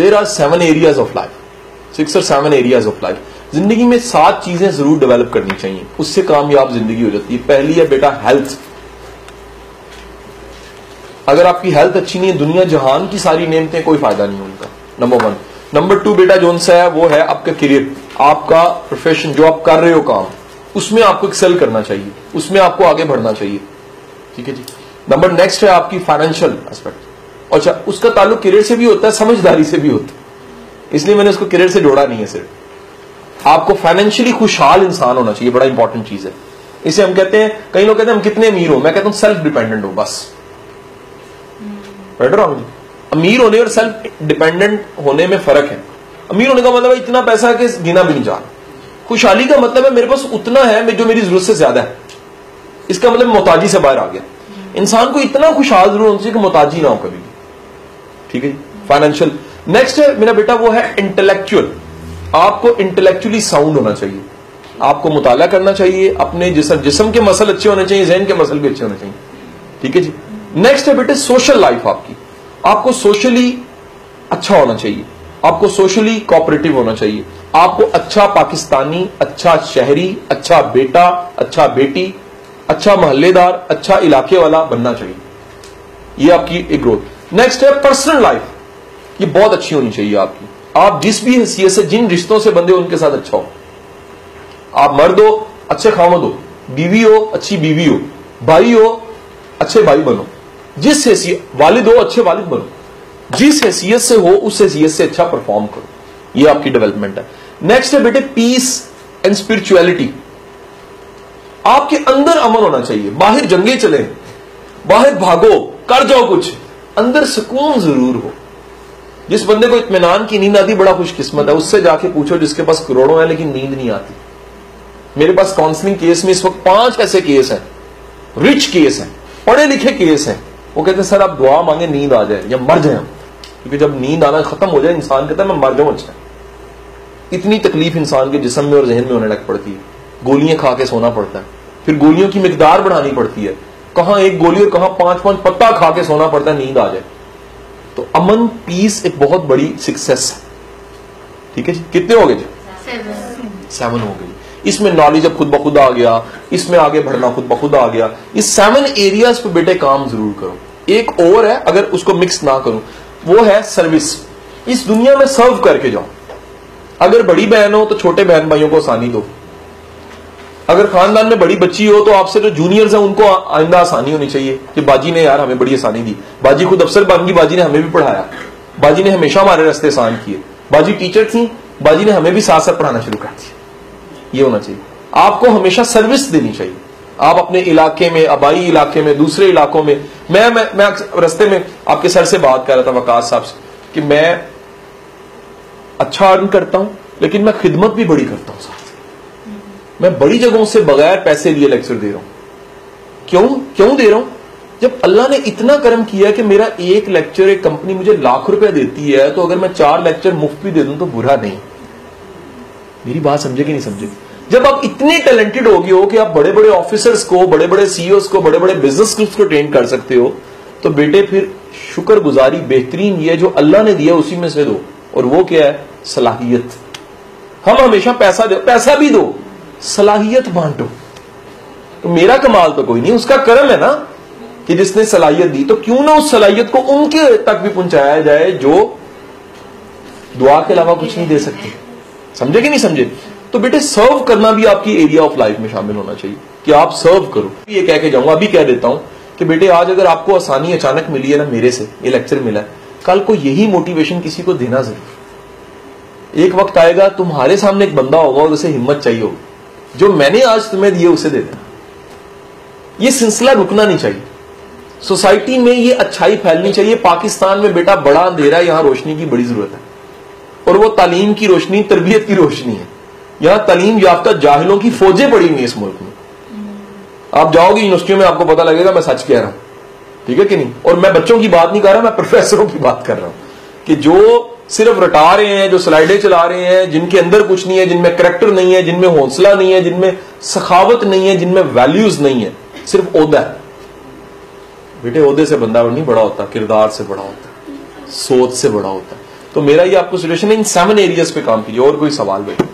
There are seven areas of life six और seven areas of life ज़िंदगी में सात चीज़ें ज़रूर डेवलप करनी चाहिए। उससे कामयाब ज़िंदगी हो जाती है। पहली है बेटा हेल्थ अगर आपकी हेल्थ अच्छी नहीं है, दुनिया जहान की सारी नेमतें, कोई फ़ायदा नहीं उनका। नंबर वन नंबर टू बेटा जो सा है, वो है आपका करियर आपका प्रोफेशन जो आप कर रहे हो काम, उसमें आपको एक्सेल करना चाहिए। उसमें आपको आगे बढ़ना चाहिए। ठीक है जी? नंबर नेक्स्ट है आपकी फाइनेंशियल एस्पेक्ट अच्छा उसका ताल्लुक करियर से भी होता है, समझदारी से भी होता है। इसलिए मैंने उसको करियर से जोड़ा नहीं है सिर्फ़। आपको फाइनेंशियली खुशहाल इंसान होना चाहिए बड़ा इंपॉर्टेंट चीज़ है। इसे हम कहते हैं, कई लोग कहते हैं, हम कितने अमीर हो? मैं कहता हूँ सेल्फ डिपेंडेंट हो, बस। राइट रॉन्ग अमीर होने और सेल्फ डिपेंडेंट होने में फ़र्क है। अमीर होने का मतलब है, इतना पैसा कि गिना भी नहीं जा खुशहाली का मतलब है, मेरे पास उतना है जो मेरी ज़रूरत से ज़्यादा है। इसका मतलब मोताजी से बाहर आ गया। इंसान को इतना खुशहाल ज़रूर होना चाहिए कि मोताजी ना हो कभी ठीक है फाइनेंशियल नेक्स्ट है, मेरा बेटा वो है इंटेलेक्चुअल आपको इंटेलेक्चुअली साउंड होना चाहिए। आपको मुताला करना चाहिए, अपने जिसम जिसम के मसल अच्छे होने चाहिए, जहन के मसल भी अच्छे होने चाहिए। ठीक है जी? नेक्स्ट है बेटे सोशल लाइफ आपकी। आपको सोशली अच्छा होना चाहिए। आपको सोशली कोऑपरेटिव होना चाहिए। आपको अच्छा पाकिस्तानी अच्छा शहरी अच्छा बेटा अच्छा बेटी अच्छा मोहल्लेदार अच्छा इलाके वाला बनना चाहिए। ये आपकी एक ग्रोथ नेक्स्ट है पर्सनल लाइफ ये बहुत अच्छी होनी चाहिए आपकी। आप जिस भी हैसियत से, जिन रिश्तों से बंधे हो, उनके साथ अच्छा हो। आप मर्द हो, अच्छे खामद हो। बीवी हो, अच्छी बीवी हो। भाई हो, अच्छे भाई बनो। जिस हैसियत वालिद हो, अच्छे वालिद बनो। जिस हैसियत से हो, उस हैसियत से अच्छा परफॉर्म करो। ये आपकी डेवलपमेंट है। नेक्स्ट है बेटे पीस एंड स्पिरिचुअलिटी आपके अंदर अमन होना चाहिए। बाहर जंगे चले। बाहर भागो, कर जाओ कुछ। अंदर सुकून ज़रूर हो। जिस बंदे को इतमान की नींद आती, बड़ा खुशकिस्मत है। उससे जाके पूछो, जिसके पास करोड़ों है, लेकिन नींद नहीं आती। मेरे पास काउंसलिंग केस में इस वक्त पाँच ऐसे केस हैं। रिच केस हैं। पढ़े लिखे केस हैं। वो कहते हैं, सर, आप दुआ मांगे, नींद आ जाए। या, मर जाए हम। क्योंकि जब नींद आना खत्म हो जाए, इंसान कहता है, मैं मर जाऊँ अच्छा इतनी तकलीफ़ इंसान के जिसम में और जहन में होने लग पड़ती है। गोलियाँ खा के सोना पड़ता है। फिर गोलियों की मिकदार बढ़ानी पड़ती है। कहाँ एक गोली और कहाँ पाँच पाँच पत्ता खा के सोना पड़ता है, नींद आ जाए। तो अमन पीस एक बहुत बड़ी सक्सेस है। ठीक है जी? कितने हो गए जी? सेवन हो गई इसमें नॉलेज अब खुद ब खुद आ गया, इसमें आगे बढ़ना खुद ब खुद आ गया। इस सेवन एरियाज़ पे बेटे काम ज़रूर करो। एक और है, अगर उसको मिक्स ना करूँ, वो है सर्विस इस दुनिया में सर्व करके जाओ। अगर बड़ी बहन हो तो छोटे बहन भाइयों को आसानी दो। अगर खानदान में बड़ी बच्ची हो तो आपसे जो जूनियर्स हैं उनको आइंदा आसानी होनी चाहिए कि बाजी ने यार हमें बड़ी आसानी दी। बाजी खुद अफसर बन गई बाजी ने हमें भी पढ़ाया। बाजी ने हमेशा हमारे रास्ते आसान किए। बाजी टीचर थी बाजी ने हमें भी साथ साथ पढ़ाना शुरू कर दिया। ये होना चाहिए। आपको हमेशा सर्विस देनी चाहिए। आप अपने इलाके में आबाई इलाके में दूसरे इलाकों में मैं मैं, मैं रस्ते में आपके सर से बात कर रहा था वकास साहब से कि मैं अच्छा अर्न करता हूँ लेकिन मैं खिदमत भी बड़ी करता हूँ साथ मैं बड़ी जगहों से बगैर पैसे लिए लेक्चर दे रहा हूँ। क्यों? क्यों दे रहा हूँ? जब अल्लाह ने इतना कर्म किया कि मेरा एक लेक्चर एक कंपनी मुझे लाख रुपए देती है तो अगर मैं चार लेक्चर मुफ़्त भी दे दूँ तो बुरा नहीं। मेरी बात समझे कि नहीं समझे जब आप इतने टैलेंटेड हो गए हो कि आप बड़े बड़े ऑफिसर्स को बड़े बड़े सीईओ को बड़े बड़े बिज़नेस को ट्रेन कर सकते हो तो बेटे फिर शुक्र गुजारी बेहतरीन ये जो अल्लाह ने दिया उसी में से दो। और वो क्या है? सलाहियत। हम हमेशा पैसा दो, पैसा भी दो। सलाहियत बांटो। तो मेरा कमाल तो कोई नहीं, उसका कर्म है ना कि जिसने सलाहियत दी तो क्यों ना उस सलाहियत को उनके तक भी पहुँचाया जाए जो दुआ के अलावा कुछ नहीं दे सकते। समझे कि नहीं समझे? तो बेटे सर्व करना भी आपकी एरिया ऑफ़ लाइफ में शामिल होना चाहिए कि आप सर्व करो। ये कह के जाऊँगा, अभी कह देता हूँ कि बेटे, आज अगर आपको आसानी अचानक मिली है ना मेरे से, ये लेक्चर मिला है, कल को यही मोटिवेशन किसी को देना ज़रूर एक वक्त आएगा, तुम्हारे सामने एक बंदा होगा और उसे हिम्मत चाहिए होगी। जो मैंने आज तुम्हें दिए उसे दे देना ये सिलसिला रुकना नहीं चाहिए। सोसाइटी में ये अच्छाई फैलनी चाहिए। पाकिस्तान में बेटा बड़ा अंधेरा यहाँ रोशनी की बड़ी ज़रूरत है। और वो तालीम की रोशनी, तरबियत की रोशनी है। यहाँ तालीम याफ्ता जाहिलों की फौजें पड़ी हुई इस मुल्क में। आप जाओगे यूनिवर्सिटियों में, आपको पता लगेगा, मैं सच कह रहा हूँ। ठीक है कि नहीं? और मैं बच्चों की बात नहीं कर रहा, मैं प्रोफेसरों की बात कर रहा हूँ कि जो सिर्फ़ रटा रहे हैं, जो स्लाइडें चला रहे हैं, जिनके अंदर कुछ नहीं है, जिनमें करेक्टर नहीं है, जिनमें हौसला नहीं है, जिनमें सखावत नहीं है, जिनमें वैल्यूज़ नहीं है, सिर्फ़ ओहदा है। बेटे ओहदे से बंदा नहीं, बड़ा होता, किरदार से बड़ा होता, सोच से बड़ा होता। तो मेरा ये आपको सजेशन है, इन सेवन एरियाज़ पे काम कीजिए, और कोई सवाल बेटा